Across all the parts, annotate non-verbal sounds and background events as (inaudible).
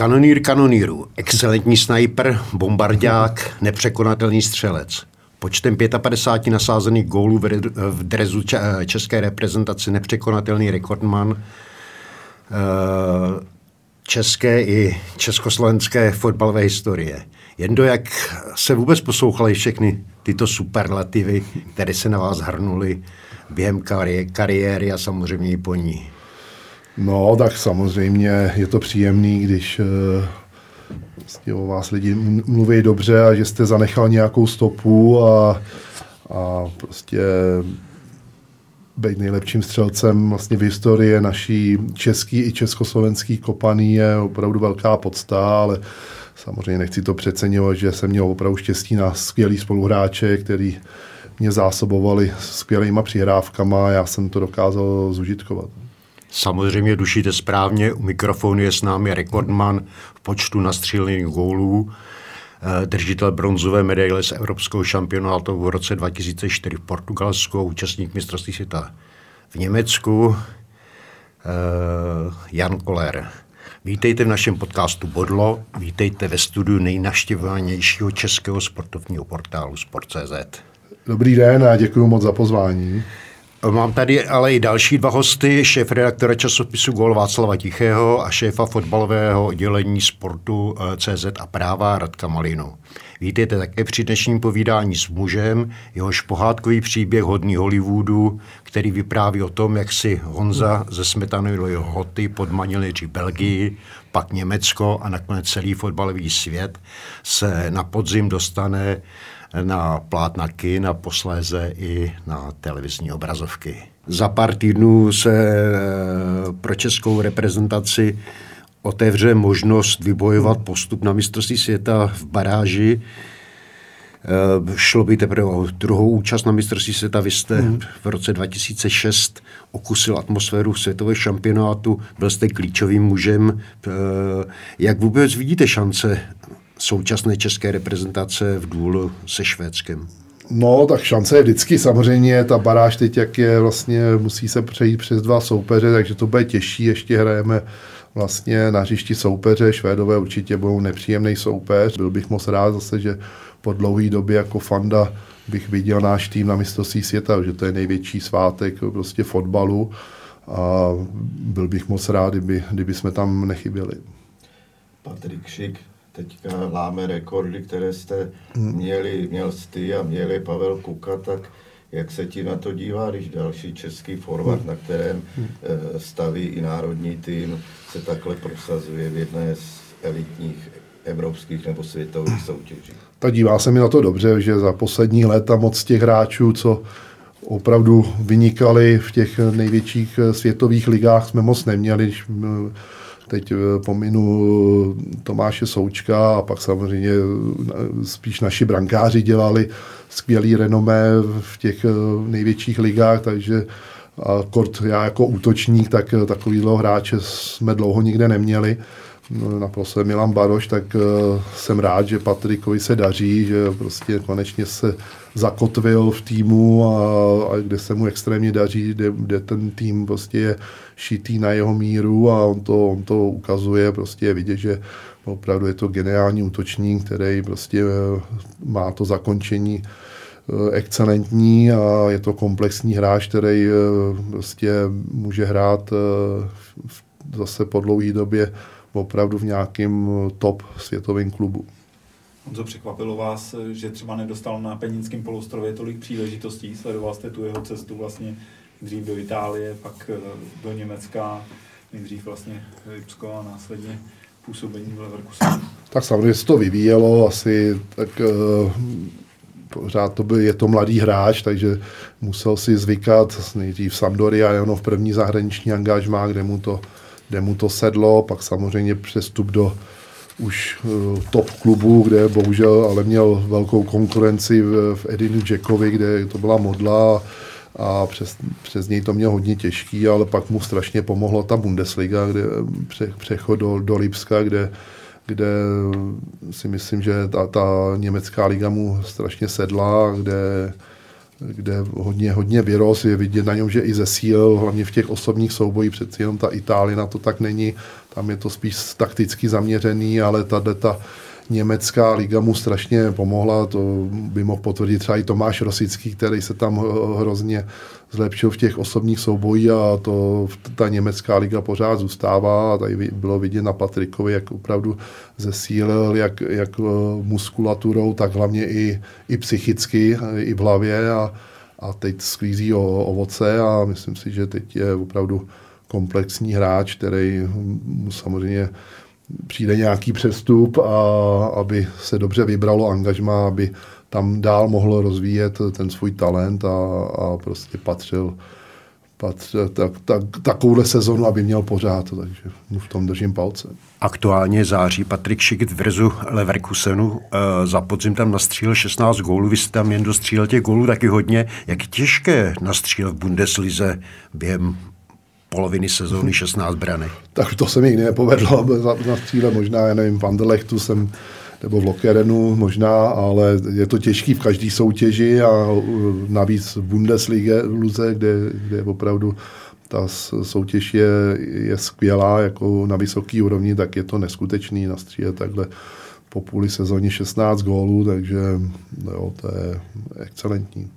Kanonýr kanonýru, excelentní sniper, bombardák, nepřekonatelný střelec. Počtem 55 nasázených gólů v drezu české reprezentace nepřekonatelný rekordman eh, české i československé fotbalové historie. Jen do jak se vůbec poslouchaly všechny tyto superlativy, které se na vás hrnuly během kari- kariéry a samozřejmě i po ní. No, tak samozřejmě je to příjemný, když vlastně o vás lidi mluví dobře a že jste zanechal nějakou stopu a, a prostě být nejlepším střelcem vlastně v historii naší český i československý kopaný je opravdu velká podsta, ale samozřejmě nechci to přeceňovat, že jsem měl opravdu štěstí na skvělý spoluhráče, který mě zásobovali skvělýma přihrávkama a já jsem to dokázal zužitkovat. Samozřejmě dušíte správně, u mikrofonu je s námi rekordman v počtu nastřílených gólů, eh, držitel bronzové medaile z Evropského šampionátu v roce 2004 v Portugalsku, účastník mistrovství světa v Německu, eh, Jan Koller. Vítejte v našem podcastu Bodlo, vítejte ve studiu nejnaštěvovanějšího českého sportovního portálu Sport.cz. Dobrý den a děkuji moc za pozvání. Mám tady ale i další dva hosty, šéf redaktora časopisu Gol Václava Tichého a šéfa fotbalového oddělení sportu eh, CZ a práva Radka Malinu. Vítejte také při dnešním povídání s mužem, jehož pohádkový příběh hodný Hollywoodu, který vypráví o tom, jak si Honza ze Smetanovi Hoty podmanil nejdřív Belgii, pak Německo a nakonec celý fotbalový svět se na podzim dostane na plátna kin a posléze i na televizní obrazovky. Za pár týdnů se eh, pro českou reprezentaci otevře možnost vybojovat postup na mistrovství světa v baráži. Eh, šlo by teprve o druhou účast na mistrovství světa. Vy jste hmm. v roce 2006 okusil atmosféru světového šampionátu, byl jste klíčovým mužem. Eh, jak vůbec vidíte šance současné české reprezentace v důlu se Švédskem? No, tak šance je vždycky. Samozřejmě ta baráž teď, jak je, vlastně musí se přejít přes dva soupeře, takže to bude těžší. Ještě hrajeme vlastně na hřišti soupeře. Švédové určitě budou nepříjemný soupeř. Byl bych moc rád zase, že po dlouhé době jako fanda bych viděl náš tým na mistrovství světa, že to je největší svátek prostě fotbalu a byl bych moc rád, kdyby, kdyby jsme tam nechyběli. Patrik Šik, teďka láme rekordy, které jste hmm. měli, měl ty a měli Pavel Kuka, tak jak se ti na to dívá, když další český format, na kterém hmm. eh, staví i národní tým, se takhle prosazuje v jedné z elitních evropských nebo světových soutěží? Tak dívá se mi na to dobře, že za poslední léta moc těch hráčů, co opravdu vynikali v těch největších eh, světových ligách, jsme moc neměli. Když eh, Teď eh, pominu Tomáše Součka a pak samozřejmě eh, spíš naši brankáři dělali skvělý renomé v těch eh, největších ligách, takže a kort já jako útočník, tak takovýhle hráče jsme dlouho nikde neměli. No, naposled Milan Baroš, tak jsem rád, že Patrikovi se daří, že prostě konečně se zakotvil v týmu a, a kde se mu extrémně daří, kde, kde ten tým prostě je šitý na jeho míru a on to, on to ukazuje, prostě je vidět, že opravdu je to geniální útočník, který prostě eh, má to zakončení eh, excelentní a je to komplexní hráč, který eh, prostě může hrát zase po dlouhé době opravdu v nějakém top světovém klubu. Honzo, překvapilo vás, že třeba nedostal na Peninském poloustrově tolik příležitostí? Sledoval jste tu jeho cestu vlastně dřív do Itálie, pak eh, do Německa, nejdřív vlastně Lipsko a následně působení v Leverkusenu? Tak samozřejmě se to vyvíjelo asi tak uh, pořád to byl, je to mladý hráč, takže musel si zvykat nejdřív Sampdoria, jenom v první zahraniční angažmá, kde mu to, kde mu to sedlo, pak samozřejmě přestup do už uh, top klubu, kde bohužel ale měl velkou konkurenci v, v Edinu Jackovi, kde to byla modla a přes, přes něj to měl hodně těžký, ale pak mu strašně pomohla ta Bundesliga, kde pře, přechod do, do Lipska, kde kde si myslím, že ta, ta německá liga mu strašně sedla, kde, kde hodně, hodně vyrost, je vidět na něm, že i zesílil, hlavně v těch osobních soubojích, přeci jenom ta Itálie na to tak není, tam je to spíš takticky zaměřený, ale ta, ta německá liga mu strašně pomohla, to by mohl potvrdit třeba i Tomáš Rosický, který se tam hrozně zlepšil v těch osobních soubojích a to ta německá liga pořád zůstává a tady bylo vidět na Patrikovi, jak opravdu zesílil, jak, jak eh, muskulaturou, tak hlavně i, i psychicky, i v hlavě a, a teď sklízí o, ovoce a myslím si, že teď je opravdu komplexní hráč, který samozřejmě přijde nějaký přestup a aby se dobře vybralo angažma, aby tam dál mohl rozvíjet ten svůj talent a, a prostě patřil, patřil tak, tak, takovouhle sezonu, aby měl pořád, takže mu v tom držím palce. Aktuálně září Patrik Šikit v Rezu Leverkusenu. E, za podzim tam nastřílel 16 gólů, vy jste tam jen dostřílel těch gólů taky hodně. Jak těžké nastřílet v Bundeslize během poloviny sezóny 16 brany? Tak to se mi nepovedlo na cíle, možná, já nevím, v Anderlechtu jsem nebo v Lokerenu možná, ale je to těžký v každé soutěži a navíc v Bundeslize, kde, kde opravdu ta soutěž je, je skvělá, jako na vysoký úrovni, tak je to neskutečný nastřílet takhle po půli sezóně 16 gólů, takže jo, to je excelentní.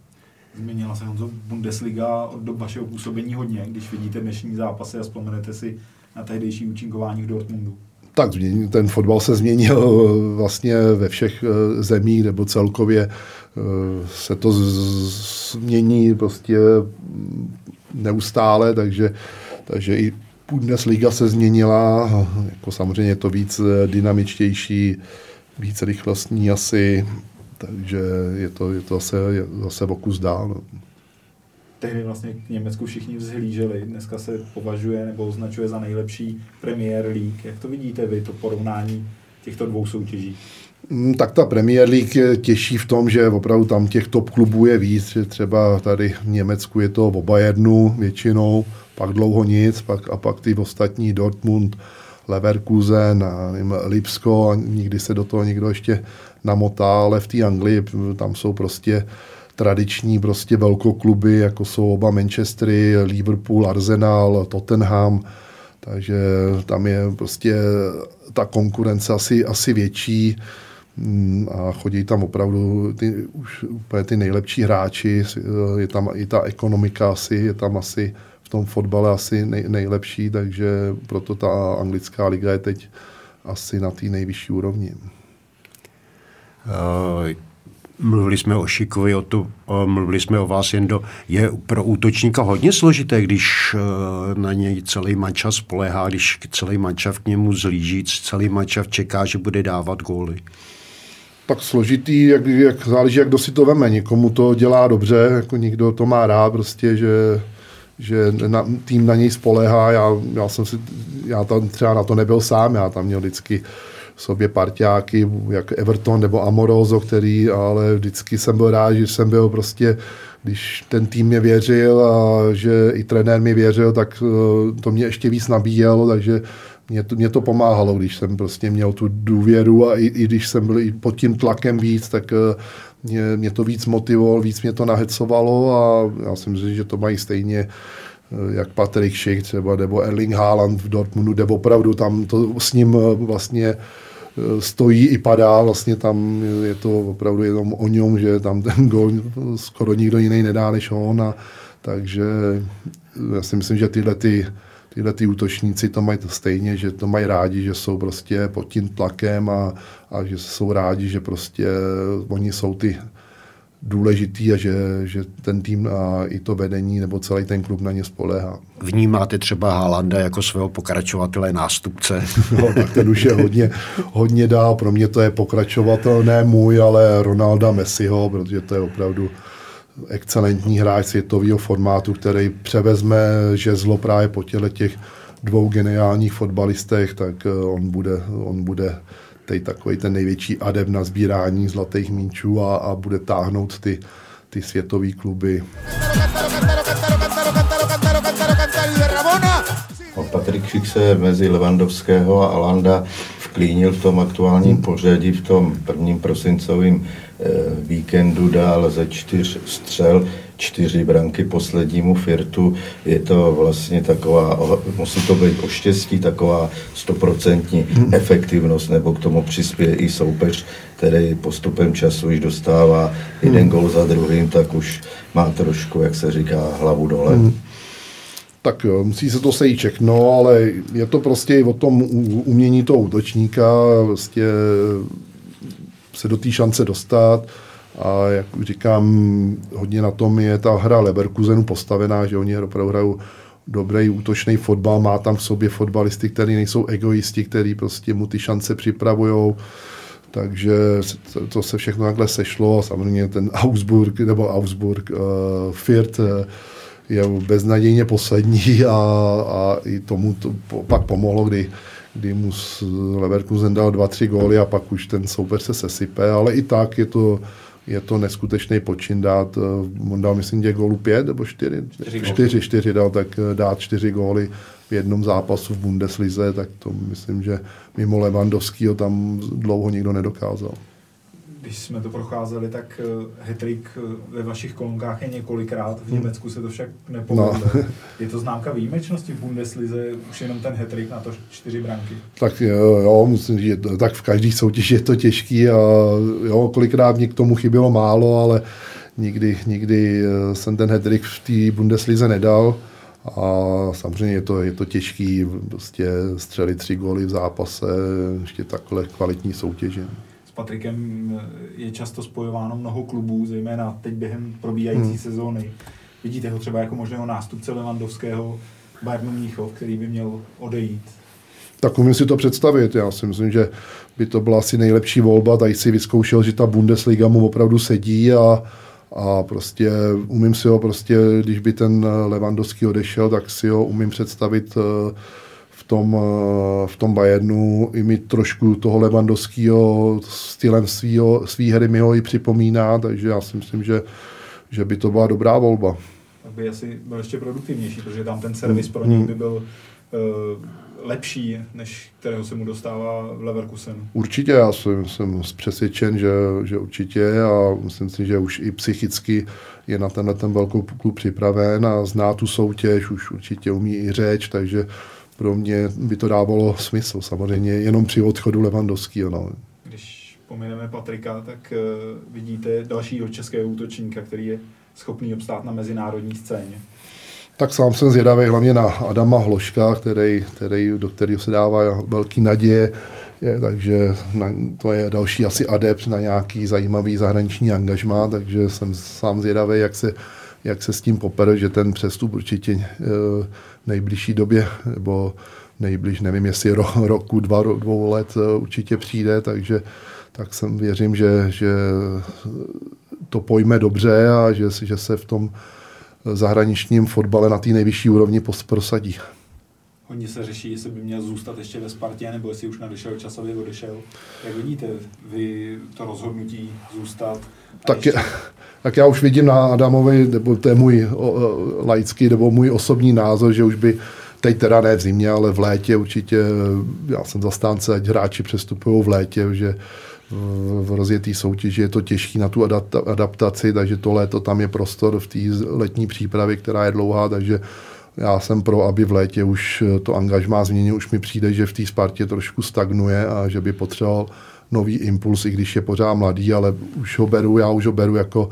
Změnila se Honzo Bundesliga od dob vašeho působení hodně, když vidíte dnešní zápasy a vzpomenete si na tehdejší účinkování v Dortmundu. Tak ten fotbal se změnil eh, vlastně ve všech eh, zemích, nebo celkově eh, se to změní prostě neustále, takže, takže i Bundesliga se změnila, jako samozřejmě je to víc dynamičtější, víc rychlostní asi, takže je to, je to zase, je zase o kus dál. No. Tehdy vlastně k Německu všichni vzhlíželi, dneska se považuje nebo označuje za nejlepší Premier League. Jak to vidíte vy, to porovnání těchto dvou soutěží? Mm, tak ta Premier League je těžší v tom, že opravdu tam těch top klubů je víc, že třeba tady v Německu je to oba jednu většinou, pak dlouho nic, pak, a pak ty ostatní Dortmund, Leverkusen a Lipsko a nikdy se do toho někdo ještě namotá, ale v té Anglii tam jsou prostě tradiční prostě velkokluby, jako jsou oba Manchestery, Liverpool, Arsenal, Tottenham, takže tam je prostě ta konkurence asi, asi větší. Mm, a chodí tam opravdu ty, už úplně ty nejlepší hráči, je tam i ta ekonomika asi, je tam asi v tom fotbale asi nej, nejlepší, takže proto ta anglická liga je teď asi na té nejvyšší úrovni. Uh, mluvili jsme o Šikovi, o tu, o, mluvili jsme o vás jen do, je pro útočníka hodně složité, když uh, na něj celý mančav spolehá, když celý mančav k němu zlíží, celý mančav čeká, že bude dávat góly. Tak složitý, jak, jak záleží, jak kdo si to veme. Někomu to dělá dobře, jako někdo to má rád, prostě, že že na, tým na něj spolehá. Já, já jsem si, já tam třeba na to nebyl sám, já tam měl vždycky sobě parťáky, jak Everton nebo Amoroso, který, ale vždycky jsem byl rád, že jsem byl prostě, když ten tým mě věřil a že i trenér mi věřil, tak eh, to mě ještě víc nabíjelo, takže mě to, mě to pomáhalo, když jsem prostě měl tu důvěru a i, i když jsem byl i pod tím tlakem víc, tak eh, mě, mě to víc motivovalo, víc mě to nahecovalo a já si myslím, že to mají stejně jak Patrick Schick třeba, nebo Erling Haaland v Dortmundu, kde opravdu tam to s ním vlastně stojí i padá, vlastně tam je to opravdu jenom o něm, že tam ten (laughs) gol skoro nikdo jiný nedá než on a takže já si myslím, že tyhle ty, tyhle ty útočníci to mají to stejně, že to mají rádi, že jsou prostě pod tím tlakem a, a že jsou rádi, že prostě oni jsou ty důležitý a že, že ten tým a i to vedení nebo celý ten klub na ně spolehá. Vnímáte třeba Haalanda jako svého pokračovatele, nástupce? (laughs) No, tak ten už je hodně, hodně dál. Pro mě to je pokračovatel, ne můj, ale Ronalda Messiho, protože to je opravdu excelentní hráč světového formátu, který převezme žezlo právě po těle těch dvou geniálních fotbalistech, tak eh, on bude, on bude teď takový ten největší adept na sbírání zlatých míčů a, a bude táhnout ty, ty světové kluby. Patrik Šik se mezi Levandovského a Alanda vklínil v tom aktuálním pořadí, v tom prvním prosincovém eh, víkendu dál ze čtyř střel čtyři branky poslednímu Firtu. Je to vlastně taková, musí to být o štěstí, taková stoprocentní efektivnost, nebo k tomu přispěje i soupeř, který postupem času již dostává jeden gol za druhým, tak už má trošku, jak se říká, hlavu dole. Hmm. Tak jo, musí se to sejít všechno, ale je to prostě o tom umění toho útočníka, prostě se do té šance dostat. A jak říkám, hodně na tom je ta hra Leverkusenu postavená, že oni opravdu hrajou dobrý útočný fotbal, má tam v sobě fotbalisty, kteří nejsou egoisti, kteří prostě mu ty šance připravují. Takže to se všechno takhle sešlo. Samozřejmě ten Augsburg, nebo Augsburg, uh, Firt uh, je beznadějně poslední a, a i tomu to pak pomohlo, kdy, kdy mu Leverkusen dal dva, tři góly a pak už ten soupeř se sesype, ale i tak je to je to neskutečný počin dát, eh, on dal myslím že gólu pět nebo čtyři, čtyři, čtyři dal, tak eh, dát čtyři góly v jednom zápasu v Bundeslize, tak to myslím, že mimo Levandovskýho tam dlouho nikdo nedokázal když jsme to procházeli, tak hetrik ve vašich kolonkách je několikrát, v Německu se to však nepovedlo. No. (laughs) je to známka výjimečnosti v Bundeslize, už jenom ten hetrik na to čtyři branky? Tak jo, jo musím říct, tak v každé soutěži je to těžký a jo, kolikrát mě k tomu chybělo málo, ale nikdy, nikdy eh, jsem ten hetrik v té Bundeslize nedal. A samozřejmě je to, je to těžký prostě střelit tři góly v zápase, ještě takhle kvalitní soutěže. Patrikem eh, je často spojováno mnoho klubů, zejména teď během probíhající hmm. sezóny. Vidíte ho třeba jako možného nástupce Levandovského Bayernu Mníchov, který by měl odejít? Tak umím si to představit. Já si myslím, že by to byla asi nejlepší volba. Tady si vyzkoušel, že ta Bundesliga mu opravdu sedí a, a prostě umím si ho prostě, když by ten Levandovský odešel, tak si ho umím představit uh, tom, eh, v tom Bayernu i mi trošku toho Levandovského stylem svýho, svý hry mi ho i připomíná, takže já si myslím, že, že by to byla dobrá volba. Tak by asi byl ještě produktivnější, protože tam ten servis pro něj by byl uh, lepší, než kterého se mu dostává v Leverkusenu. Určitě, já jsem, jsem přesvědčen, že, že určitě a myslím si, že už i psychicky je na tenhle ten velkou klub připraven a zná tu soutěž, už určitě umí i řeč, takže pro mě by to dávalo smysl. Samozřejmě jenom při odchodu Levandovského. No. Když pomineme Patrika, tak uh, vidíte dalšího českého útočníka, který je schopný obstát na mezinárodní scéně. Tak sám jsem zvědavý hlavně na Adama Hloška, který, který, do kterého se dává velký naděje. Je, takže na, to je další asi adept na nějaký zajímavý zahraniční angažmá, takže jsem sám zvědavý, jak se, jak se s tím popere, že ten přestup určitě e, nejbližší době, nebo nejbliž, nevím, jestli ro, roku, dva, dvou let eh, určitě přijde, takže tak jsem věřím, že, že to pojme dobře a že, že se v tom zahraničním fotbale na té nejvyšší úrovni prosadí. Hodně se řeší, jestli by měl zůstat ještě ve Spartě, nebo jestli už nadešel časově odešel. Jak vidíte vy to rozhodnutí zůstat? Tak, ještě... je, tak já už vidím na Adamovi, nebo to je můj o, laický, nebo můj osobní názor, že už by teď teda ne v zimě, ale v létě určitě, já jsem zastánce, ať hráči přestupují v létě, že v rozjetý soutěži je to těžké na tu adaptaci, takže to léto tam je prostor v té letní přípravě, která je dlouhá, takže já jsem pro, aby v létě už to angažmá změnil, už mi přijde, že v té Spartě trošku stagnuje a že by potřeboval nový impuls, i když je pořád mladý, ale už ho beru, já už ho beru jako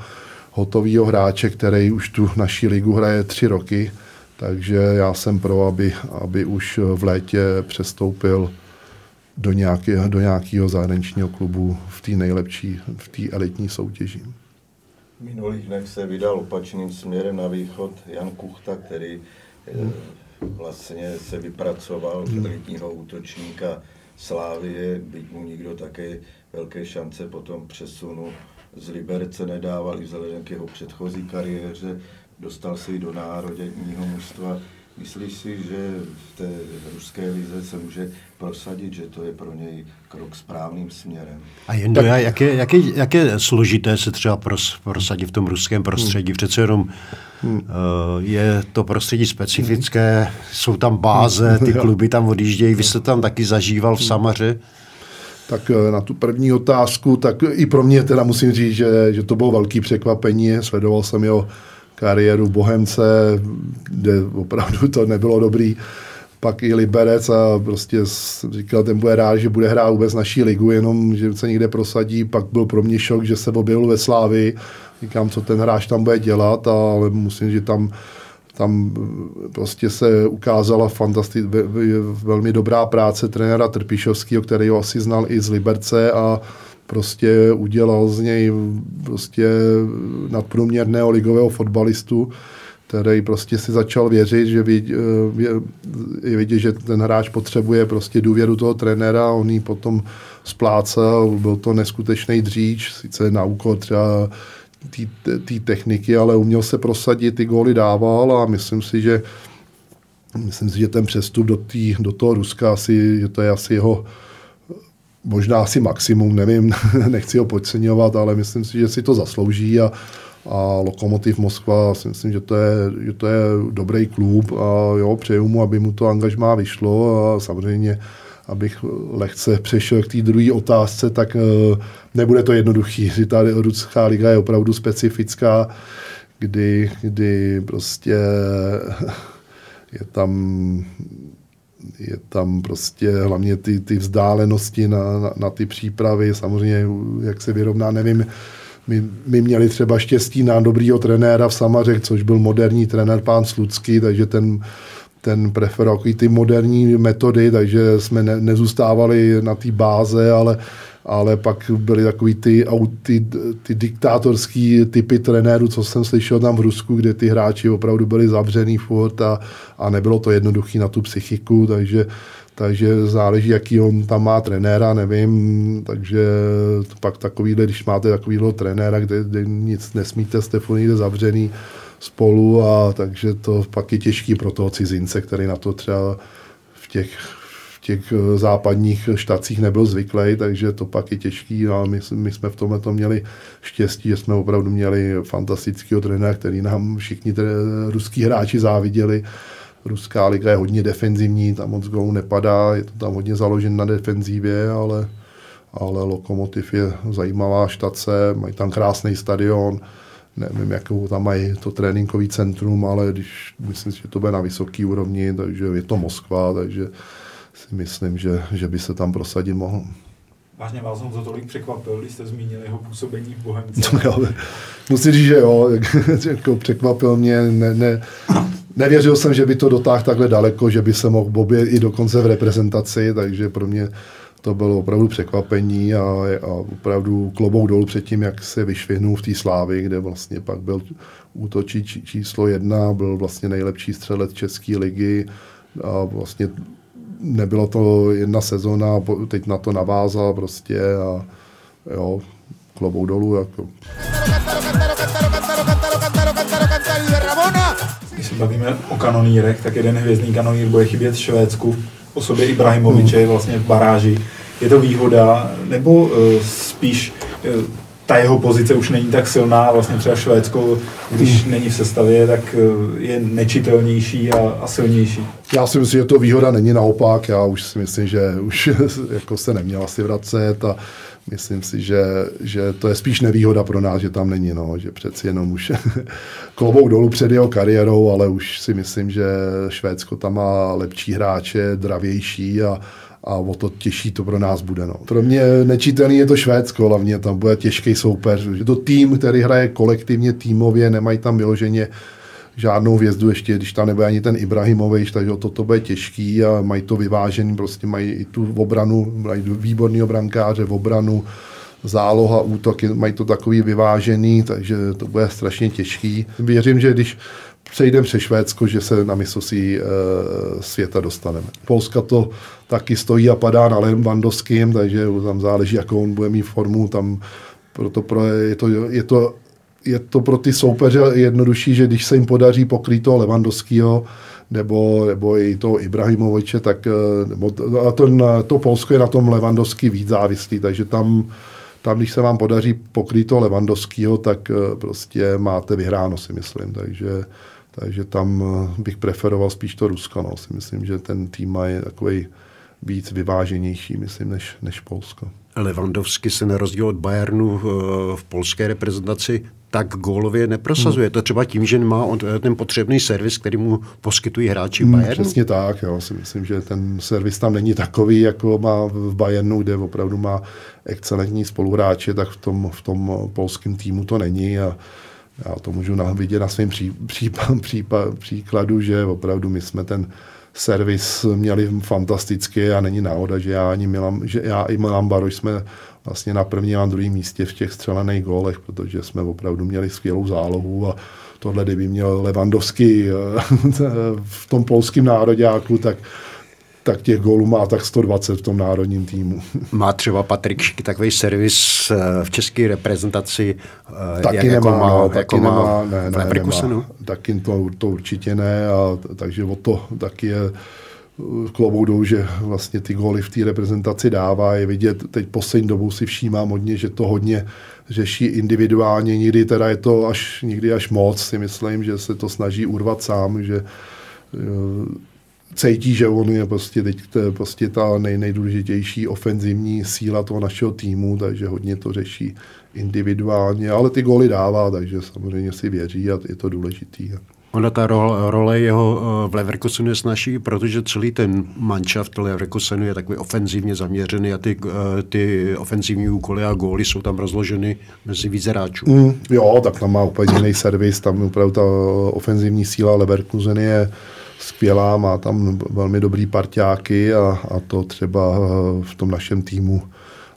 hotovýho hráče, který už tu naší ligu hraje tři roky, takže já jsem pro, aby, aby už v létě přestoupil do, nějakého, do nějakého zahraničního klubu v té nejlepší, v té elitní soutěži. V minulých dnech se vydal opačným směrem na východ Jan Kuchta, který. Vlastně se vypracoval v elitního útočníka Slávie, byť mu nikdo také velké šance potom přesunu z Liberce nedával i vzhledem k jeho předchozí kariéře. Dostal se i do národního mužstva Myslíš si, že v té ruské lize se může prosadit, že to je pro něj krok správným směrem? A jen tak... jak, je, jak, je, jak je složité se třeba pros, prosadit v tom ruském prostředí? Hmm. Přece jenom hmm. uh, je to prostředí specifické, hmm. jsou tam báze, ty (laughs) kluby tam odjíždějí, vy jste tam taky zažíval v hmm. Samaře? Tak eh, na tu první otázku, tak i pro mě teda musím říct, že, že to bylo velký překvapení. Sledoval jsem jeho kariéru Bohemce, kde opravdu (laughs) to nebylo dobrý. Pak i Liberec a prostě říkal, ten bude rád, že bude hrát vůbec naší ligu, jenom že se někde prosadí. Pak byl pro mě šok, že se objevil ve Slávi. Říkám, co ten hráč tam bude dělat, ale musím, že tam tam prostě se ukázala fantastic, velmi dobrá práce trenéra Trpišovského, který ho asi znal i z Liberce a prostě udělal z něj prostě nadprůměrného ligového fotbalistu, který prostě si začal věřit, že je vidět, že ten hráč potřebuje prostě důvěru toho trenéra, on ji potom splácal, byl to neskutečný dříč, sice na úkol třeba té techniky, ale uměl se prosadit, ty góly dával a myslím si, že myslím si, že ten přestup do, tý, do toho Ruska asi, že to je asi jeho možná asi maximum, nevím, (laughs) nechci ho podceňovat, ale myslím si, že si to zaslouží a, a Lokomotiv Moskva, si myslím, že to, je, že to je dobrý klub a jo, přeju mu, aby mu to angažmá vyšlo a samozřejmě abych lehce přešel k té druhé otázce, tak eh, nebude to jednoduchý. Že ta ruská liga je opravdu specifická, kdy, kdy prostě je tam je tam prostě hlavně ty, ty vzdálenosti na, na, na ty přípravy, samozřejmě jak se vyrovná, nevím, my, my měli třeba štěstí na dobrýho trenéra v Samařech, což byl moderní trenér pán Slucký, takže ten, ten preferoval ty moderní metody, takže jsme ne, nezůstávali na té báze, ale ale pak byly takový ty, ty, ty diktátorský typy trenérů, co jsem slyšel tam v Rusku, kde ty hráči opravdu byli zavřený furt a, a nebylo to jednoduché na tu psychiku, takže takže záleží, jaký on tam má trenéra, nevím, takže pak takovýhle, když máte takovýhle trenéra, kde, kde nic nesmíte, jste zavřený spolu a takže to pak je těžký pro toho cizince, který na to třeba v těch těch eh, západních štacích nebyl zvyklý, takže to pak je těžký, ale my, my jsme v tomhle to měli štěstí, že jsme opravdu měli fantastického trenéra, který nám všichni tedy ruský hráči záviděli. Ruská liga je hodně defenzivní, tam moc gólů nepadá, je to tam hodně založen na defenzívě, ale, ale Lokomotiv je zajímavá štace, mají tam krásný stadion, nevím, jakou tam mají to tréninkový centrum, ale když myslím, že to bude na vysoké úrovni, takže je to Moskva, takže si myslím, že, že by se tam prosadit mohl. Vážně vás to tolik překvapil, když jste zmínil jeho působení v Bohemce? No, musím říct, že jo, (laughs) jako překvapil mě, ne, ne, nevěřil jsem, že by to dotáhl takhle daleko, že by se mohl bobě i dokonce v reprezentaci, takže pro mě to bylo opravdu překvapení a, a opravdu klobouk dolů před tím, jak se vyšvihnul v té slávy, kde vlastně pak byl útočí číslo jedna, byl vlastně nejlepší střelec České ligy a vlastně nebylo to jedna sezona, teď na to navázal prostě a jo, klobou dolů. Jako. Když se bavíme o kanonírech, tak jeden hvězdný kanonýr bude chybět v Švédsku, osobě Ibrahimoviče hmm. vlastně v baráži. Je to výhoda, nebo uh, spíš uh, ta jeho pozice už není tak silná, vlastně třeba Švédsko, když hmm. není v sestavě, tak eh, je nečitelnější a, a silnější. Já si myslím, že to výhoda není naopak, já už si myslím, že už (laughs) jako se neměla si vracet a myslím si, že, že to je spíš nevýhoda pro nás, že tam není, no, že přeci jenom už (laughs) klobouk dolů před jeho kariérou, ale už si myslím, že Švédsko tam má lepší hráče, dravější a, a o to těžší to pro nás bude. No. Pro mě nečitelný je to Švédsko, hlavně tam bude těžký soupeř. Je to tým, který hraje kolektivně, týmově, nemají tam vyloženě žádnou hvězdu ještě, když tam nebude ani ten Ibrahimovič, takže to, to bude těžký a mají to vyvážený, prostě mají i tu obranu, mají výborný obrankáře v obranu, záloha, útok, mají to takový vyvážený, takže to bude strašně těžký. Věřím, že když přejdeme přes Švédsko, že se na mistrovství e, světa dostaneme. Polska to taky stojí a padá na Lewandowským, takže tam záleží, jakou on bude mít formu, tam proto pro, je, to, je, to, je to pro ty soupeře jednodušší, že když se jim podaří pokrýt toho Lewandowského, nebo, nebo i toho Ibrahimoviče, tak eh, nebo, a to, to Polsko je na tom Levandovský víc závislý, takže tam, tam, když se vám podaří pokrýt toho Levandovského, tak eh, prostě máte vyhráno, si myslím. Takže, takže tam eh, bych preferoval spíš to Rusko. No. Si myslím, že ten tým je takový víc vyváženější, myslím, než, než Polsko. Levandovský se na rozdíl od Bayernu v polské reprezentaci tak gólově neprosazuje. Hmm. To třeba tím, že má on ten potřebný servis, který mu poskytují hráči hmm, Bayernu? Přesně tak, jo. Si myslím, že ten servis tam není takový, jako má v Bayernu, kde opravdu má excelentní spoluhráče, tak v tom, v tom polském týmu to není a já to můžu vidět na svém pří, pří, pří, příkladu, že opravdu my jsme ten servis měli fantastický a není náhoda, že já, ani Milan, že já i Milan Baroš jsme vlastně na prvním a druhém místě v těch střelených gólech, protože jsme opravdu měli skvělou zálohu a tohle, kdyby měl Levandovský eh, (laughs) v tom polském nároďáku, tak tak těch gólů má tak 120 v tom národním týmu. (laughs) Má třeba Patrik Šik takový servis eh, v české reprezentaci, eh, taky jak nemá, jako má, no, taky jako nemá, má ne, ne, nemá. Taky to, to určitě ne, a, takže o to taky je klobouk dolů, že vlastně ty góly v té reprezentaci dává. Je vidět, teď poslední dobou si všímám hodně, že to hodně řeší individuálně, někdy teda je to až, někdy až moc, si myslím, že se to snaží urvat sám, že eh, cítí, že on je prostě teď to prostě ta nej, nejdůležitější ofenzivní síla toho našeho týmu, takže hodně to řeší individuálně, ale ty góly dává, takže samozřejmě si věří a je to důležitý. Ona ta role, role jeho eh, v Leverkusenu je snažší, protože celý ten manšaft Leverkusenu je takový ofenzivně zaměřený a ty, eh, ty ofenzivní úkoly a góly jsou tam rozloženy mezi více hráčů. Mm, jo, tak tam má úplně jiný servis, tam opravdu ta ofenzivní síla Leverkusen je skvělá, má tam velmi dobrý parťáky a, a to třeba eh, v tom našem týmu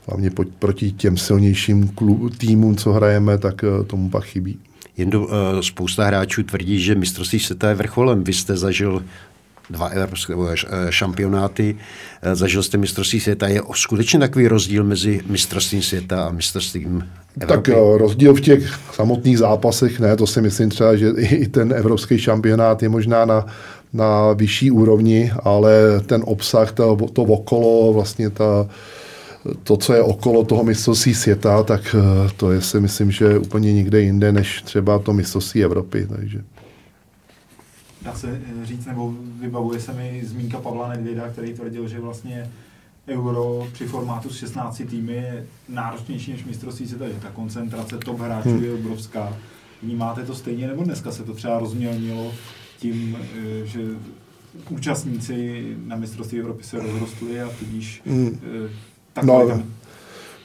hlavně proti těm silnějším týmům, co hrajeme, tak tomu pak chybí. Jen do, uh, spousta hráčů tvrdí, že mistrovství světa je vrcholem. Vy jste zažil dva evropské eh, šampionáty, eh, zažil jste mistrovství světa. Je skutečně takový rozdíl mezi mistrovstvím světa a mistrovstvím Evropy? Tak rozdíl v těch samotných zápasech, ne, to si myslím třeba, že i ten evropský šampionát je možná na, na vyšší úrovni, ale ten obsah, to, to okolo, vlastně ta, to, co je okolo toho mistrovství světa, tak eh, to je si myslím, že úplně nikde jinde, než třeba to mistrovství Evropy. Takže. Dá se říct, nebo vybavuje se mi zmínka Pavla Nedvěda, který tvrdil, že vlastně Euro při formátu s 16 týmy je náročnější než mistrovství světa, že ta koncentrace top hráčů hmm. je obrovská. Vnímáte to stejně, nebo dneska se to třeba rozmělnilo tím, eh, že účastníci na mistrovství Evropy se rozrostli a tudíž hmm. eh, no,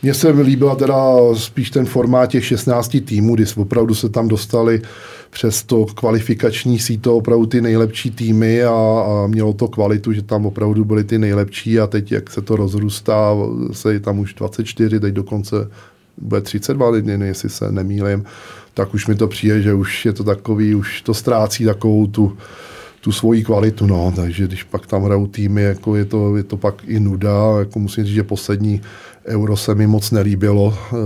mně se líbila teda spíš ten formát těch 16 týmů, kdy opravdu se tam dostali přes to kvalifikační síto opravdu ty nejlepší týmy a, a mělo to kvalitu, že tam opravdu byly ty nejlepší a teď, jak se to rozrůstá, se je tam už 24, teď dokonce bude 32 lidí, jestli se nemýlim, tak už mi to přijde, že už je to takový, už to ztrácí takovou tu, tu svoji kvalitu, no, takže když pak tam hrajou týmy, jako je to, je to pak i nuda, jako musím říct, že poslední euro se mi moc nelíbilo, eh,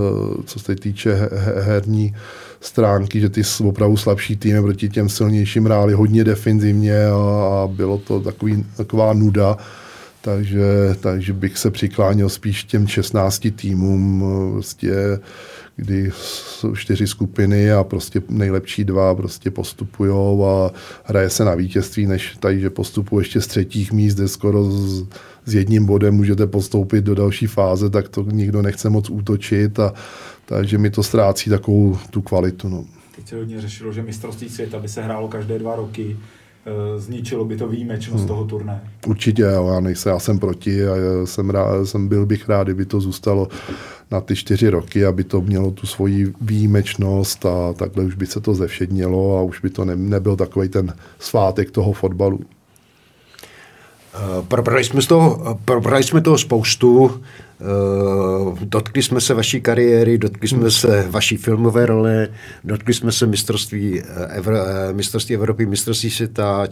co se týče herní stránky, že ty opravdu slabší týmy proti těm silnějším hráli hodně defenzivně a, a bylo to takový, taková nuda, takže, takže bych se přikláněl spíš těm 16 týmům, prostě kdy jsou čtyři skupiny a prostě nejlepší dva prostě postupují a hraje se na vítězství, než tady, že postupují ještě z třetích míst, kde skoro s, s jedním bodem můžete postoupit do další fáze, tak to nikdo nechce moc útočit a takže mi to ztrácí takovou tu kvalitu. No. Teď se hodně řešilo, že mistrovství světa by se hrálo každé dva roky zničilo by to výjimečnost hmm. toho turné. Určitě, jo, já nejsem, já jsem proti a jsem, rád, jsem byl bych rád, kdyby to zůstalo na ty čtyři roky, aby to mělo tu svoji výjimečnost a takhle už by se to zevšednilo a už by to ne, nebyl takový ten svátek toho fotbalu. Probrali jsme, z toho, probrali jsme toho spoustu, dotkli jsme se vaší kariéry, dotkli jsme se vaší filmové role, dotkli jsme se mistrovství, Evro, mistrovství Evropy, mistrovství světa,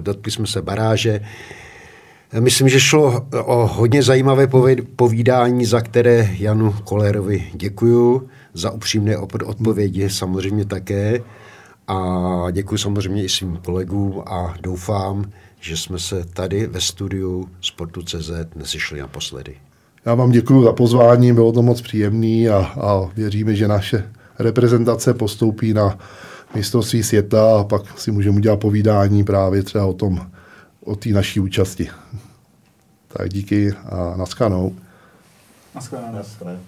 dotkli jsme se baráže. Myslím, že šlo o hodně zajímavé povídání, za které Janu Kolerovi děkuju, za upřímné odpovědi samozřejmě také a děkuji samozřejmě i svým kolegům a doufám, že jsme se tady ve studiu Sportu.cz nesešli naposledy. Já vám děkuji za pozvání, bylo to moc příjemný a, a věříme, že naše reprezentace postoupí na mistrovství světa a pak si můžeme udělat povídání právě třeba o tom, o té naší účasti. Tak díky a. Naschledanou. Naschledanou.